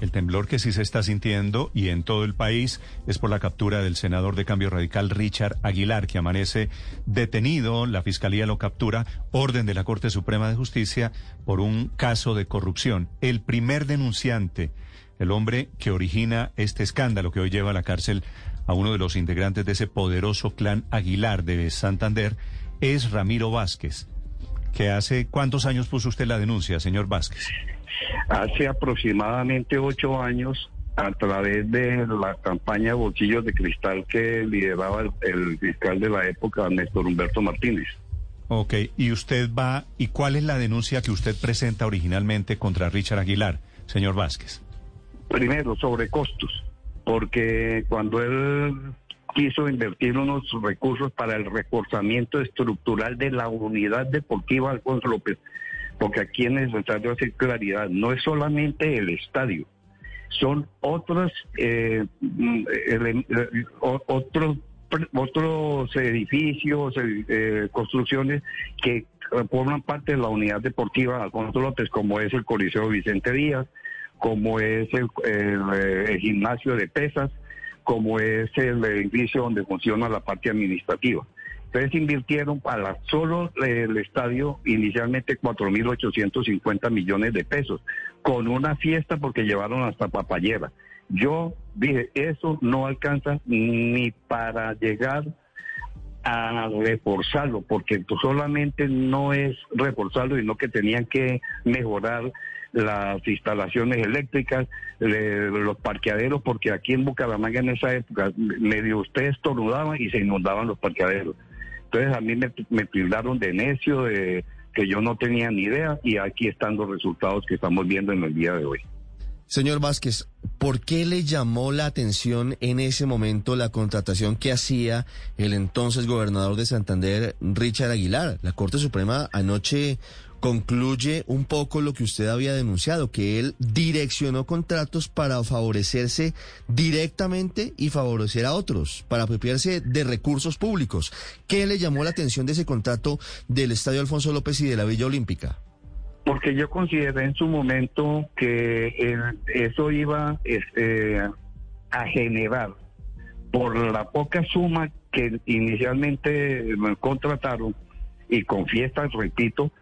El temblor que sí se está sintiendo y en todo el país es por la captura del senador de Cambio Radical Richard Aguilar, que amanece detenido. La Fiscalía lo captura, orden de la Corte Suprema de Justicia, por un caso de corrupción. El primer denunciante, el hombre que origina este escándalo que hoy lleva a la cárcel a uno de los integrantes de ese poderoso clan Aguilar de Santander, es Ramiro Vázquez. Que hace cuántos años puso usted la denuncia, señor Vázquez? Hace aproximadamente ocho años, a través de la campaña Bolsillos de Cristal que lideraba el, el fiscal de la época, Néstor Humberto Martínez. Ok, y usted va, ¿y cuál es la denuncia que usted presenta originalmente contra Richard Aguilar, señor Vázquez? Primero, sobre costos, porque cuando él quiso invertir unos recursos para el reforzamiento estructural de la unidad deportiva Alfonso López, porque aquí es necesario hacer claridad, no es solamente el estadio, son otros, eh, mm, eh, otros otros edificios, eh, eh, construcciones que eh, forman parte de la unidad deportiva Alfonso López, como es el Coliseo Vicente Díaz, como es el gimnasio de pesas, como es el edificio donde funciona la parte administrativa. Entonces invirtieron para solo el estadio inicialmente 4.850 millones de pesos, con una fiesta porque llevaron hasta papayera. Yo dije, eso no alcanza ni para llegar a reforzarlo, porque solamente no es reforzarlo, sino que tenían que mejorar las instalaciones eléctricas, los parqueaderos, porque aquí en Bucaramanga en esa época medio ustedes estornudaban y se inundaban los parqueaderos. Entonces a mí me, me tildaron de necio, de que yo no tenía ni idea, y aquí están los resultados que estamos viendo en el día de hoy. Señor Vázquez, ¿por qué le llamó la atención en ese momento la contratación que hacía el entonces gobernador de Santander, Richard Aguilar? La Corte Suprema anoche concluye un poco lo que usted había denunciado, que él direccionó contratos para favorecerse directamente y favorecer a otros, para apropiarse de recursos públicos. ¿Qué le llamó la atención de ese contrato del Estadio Alfonso López y de la Villa Olímpica? Porque yo consideré en su momento que eso iba este, a generar, por la poca suma que inicialmente me contrataron, y con fiestas, repito,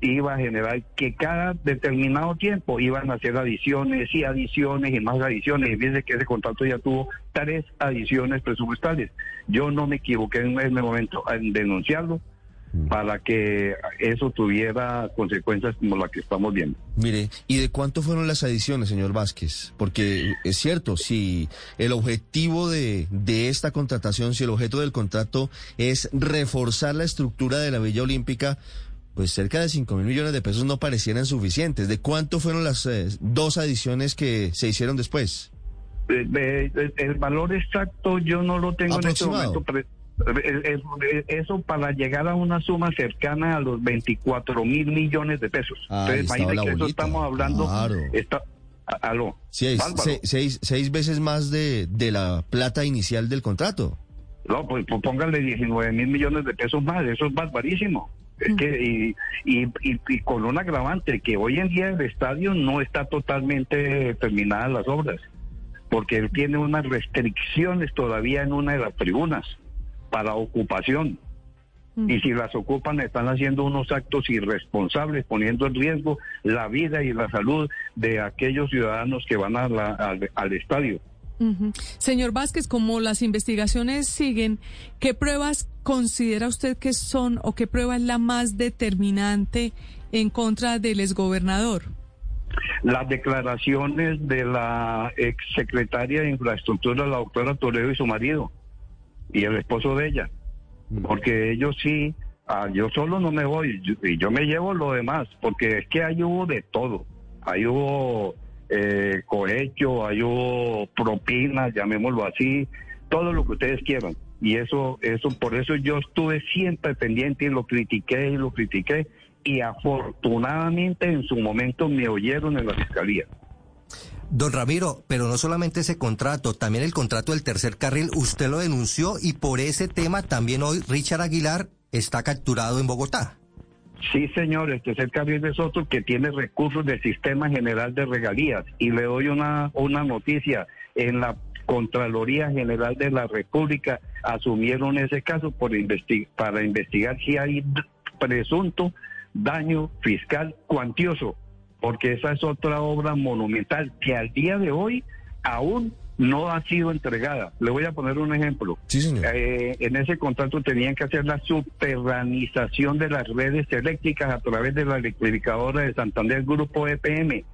iba a generar que cada determinado tiempo iban a hacer adiciones y adiciones y más adiciones. Y fíjense que ese contrato ya tuvo tres adiciones presupuestales. Yo no me equivoqué en ese momento en denunciarlo para que eso tuviera consecuencias como la que estamos viendo. Mire, ¿y de cuánto fueron las adiciones, señor Vázquez? Porque es cierto, si el objetivo de, de esta contratación, si el objeto del contrato es reforzar la estructura de la Villa Olímpica, pues cerca de 5 mil millones de pesos no parecieran suficientes. ¿De cuánto fueron las eh, dos adiciones que se hicieron después? Eh, el valor exacto yo no lo tengo en este momento. eh, eh, Eso para llegar a una suma cercana a los 24 mil millones de pesos. Ahí Entonces, imagínate que eso estamos hablando. Claro. Está, aló. Seis, seis veces más de, de la plata inicial del contrato. No, pues, pues póngale 19 mil millones de pesos más, eso es barbarísimo. Es que, y, y, y- y con un agravante, que hoy en día el estadio no está totalmente terminadas las obras, porque él tiene unas restricciones todavía en una de las tribunas para ocupación. Y si las ocupan, están haciendo unos actos irresponsables, poniendo en riesgo la vida y la salud de aquellos ciudadanos que van a la- al- al estadio. Señor Vázquez, como las investigaciones siguen, ¿qué pruebas considera usted que son o qué prueba es la más determinante en contra del exgobernador? las declaraciones de la exsecretaria de Infraestructura, la doctora Toledo y su marido, y el esposo de ella, porque ellos sí, ah, yo solo no me voy, yo- y yo me llevo lo demás, porque es que ahí hubo de todo, ahí hubo eh, cohecho, hay propina, llamémoslo así, todo lo que ustedes quieran. Y eso, eso, por eso yo estuve siempre pendiente y lo critiqué y lo critiqué. Y afortunadamente en su momento me oyeron en la fiscalía. Don Ramiro, pero no solamente ese contrato, también el contrato del tercer carril, usted lo denunció y por ese tema también hoy Richard Aguilar está capturado en Bogotá. Sí, señor, el tercer carril es otro que tiene recursos del Sistema General de Regalías. Y le doy una, una noticia. En la Contraloría General de la República asumieron ese caso por para investigar si hay presunto daño fiscal cuantioso porque esa es otra obra monumental que al día de hoy aún no ha sido entregada. Le voy a poner un ejemplo. Eh, en ese contrato tenían que hacer la subterranización de las redes eléctricas a través de la electrificadora de Santander Grupo EPM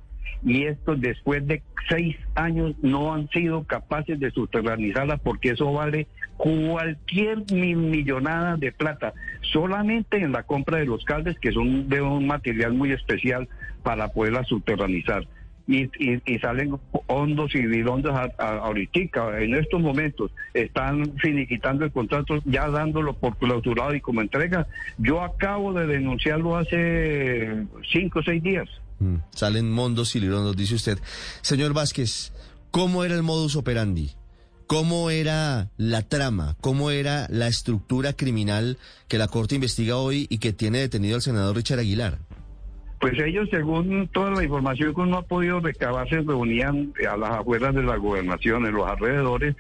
y estos después de seis años no han sido capaces de subterranizarla porque eso vale cualquier millonada de plata, solamente en la compra de los cables que son de un material muy especial para poderla subterranizar. Y, y, salen hondos y bidondos ahorita, en estos momentos, están finiquitando el contrato, ya dándolo por clausurado y como entrega. Yo acabo de denunciarlo hace cinco o seis días. Mm, salen mondos y lirondos, dice usted. Señor Vázquez, ¿cómo era el modus operandi? ¿Cómo era la trama? ¿Cómo era la estructura criminal que la Corte investiga hoy y que tiene detenido al senador Richard Aguilar? Pues ellos, según toda la información que uno ha podido recabar, se reunían a las afueras de la gobernación, en los alrededores,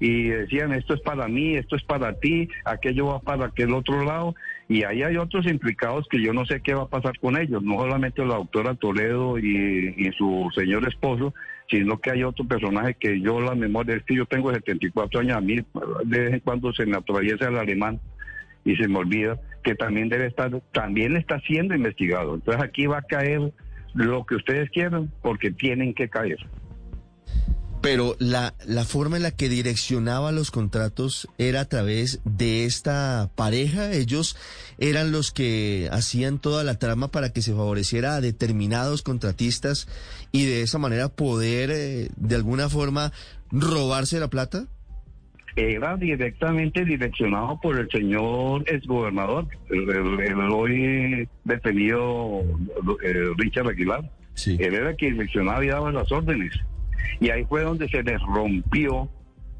y decían esto es para mí, esto es para ti, aquello va para aquel otro lado y ahí hay otros implicados que yo no sé qué va a pasar con ellos, no solamente la doctora Toledo y, su señor esposo, sino que hay otro personaje que yo la memoria es que yo tengo 74 años, a mí de vez en cuando se me atraviesa el alemán y se me olvida que también debe estar, también está siendo investigado. Entonces aquí va a caer lo que ustedes quieran porque tienen que caer. Pero la, la forma en la que direccionaba los contratos era a través de esta pareja. Ellos eran los que hacían toda la trama para que se favoreciera a determinados contratistas y de esa manera poder eh, de alguna forma robarse la plata. Era directamente direccionado por el señor exgobernador, el, el, hoy detenido eh, Richard Aguilar. Sí. Él era quien direccionaba y daba las órdenes. Y ahí fue donde se les rompió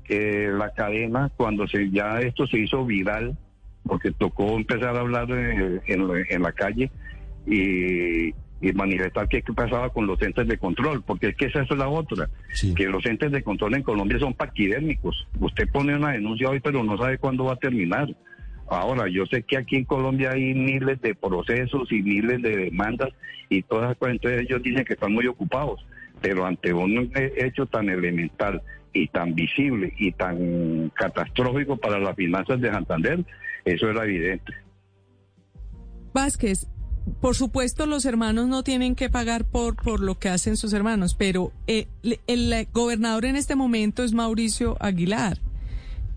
eh, la cadena cuando se, ya esto se hizo viral, porque tocó empezar a hablar en, en, la calle y, manifestar qué pasaba con los entes de control, porque es que esa es la otra, que los entes de control en Colombia son paquidérmicos. Usted pone una denuncia hoy, pero no sabe cuándo va a terminar. Ahora, yo sé que aquí en Colombia hay miles de procesos y miles de demandas y todas esas cosas, entonces ellos dicen que están muy ocupados pero ante un hecho tan elemental y tan visible y tan catastrófico para las finanzas de Santander, eso era evidente. Vázquez, por supuesto los hermanos no tienen que pagar por, por lo que hacen sus hermanos, pero eh, el, gobernador en este momento es Mauricio Aguilar.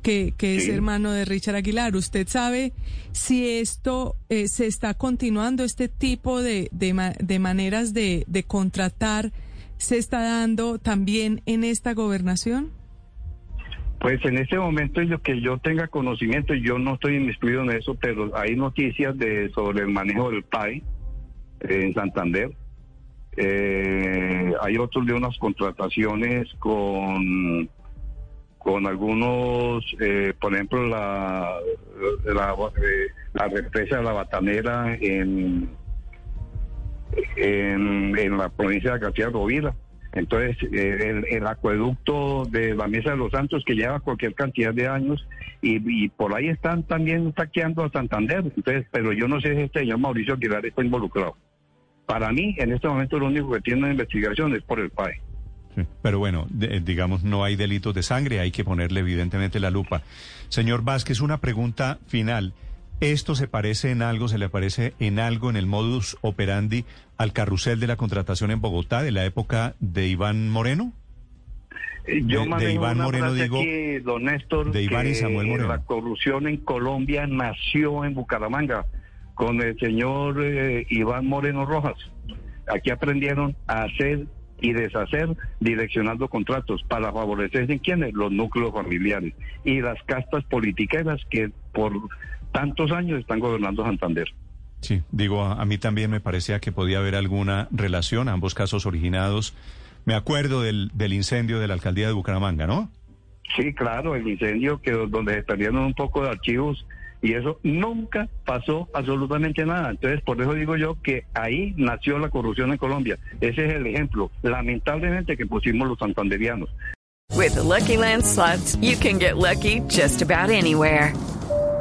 Que, que es hermano de Richard Aguilar. ¿Usted sabe si esto eh, se está continuando, este tipo de, de, de maneras de, de contratar se está dando también en esta gobernación? Pues en este momento, lo que yo tenga conocimiento, yo no estoy inmiscuido en eso, pero hay noticias de sobre el manejo del PAI en Santander. Eh, hay otros de unas contrataciones con con algunos, eh, por ejemplo, la, la, eh, represa de la Batanera en, en, la provincia de García Rovira. Entonces, eh, el, acueducto de la Mesa de los Santos, que lleva cualquier cantidad de años, y, por ahí están también saqueando a Santander. Entonces, pero yo no sé si este señor Mauricio Aguilar está involucrado. Para mí, en este momento, lo único que tiene una investigación es por el PAE. pero bueno, digamos, no hay delitos de sangre, hay que ponerle evidentemente la lupa. Señor Vázquez, una pregunta final. ¿Esto se parece en algo, se le parece en algo en el modus operandi al carrusel de la contratación en Bogotá de la época de Iván Moreno? Eh, yo de, Iván Moreno digo, don Néstor, de Iván y Samuel Moreno. La corrupción en Colombia nació en Bucaramanga con el señor eh, Iván Moreno Rojas. Aquí aprendieron a hacer y deshacer direccionando contratos para favorecer en quiénes los núcleos familiares y las castas politiqueras que por tantos años están gobernando Santander. Sí, digo, a, a mí también me parecía que podía haber alguna relación, ambos casos originados. Me acuerdo del, del incendio de la alcaldía de Bucaramanga, ¿no? Sí, claro, el incendio que donde se perdieron un poco de archivos y eso nunca pasó absolutamente nada. Entonces, por eso digo yo que ahí nació la corrupción en Colombia. Ese es el ejemplo, lamentablemente, que pusimos los santanderianos. With the Lucky Land slots, you can get lucky just about anywhere.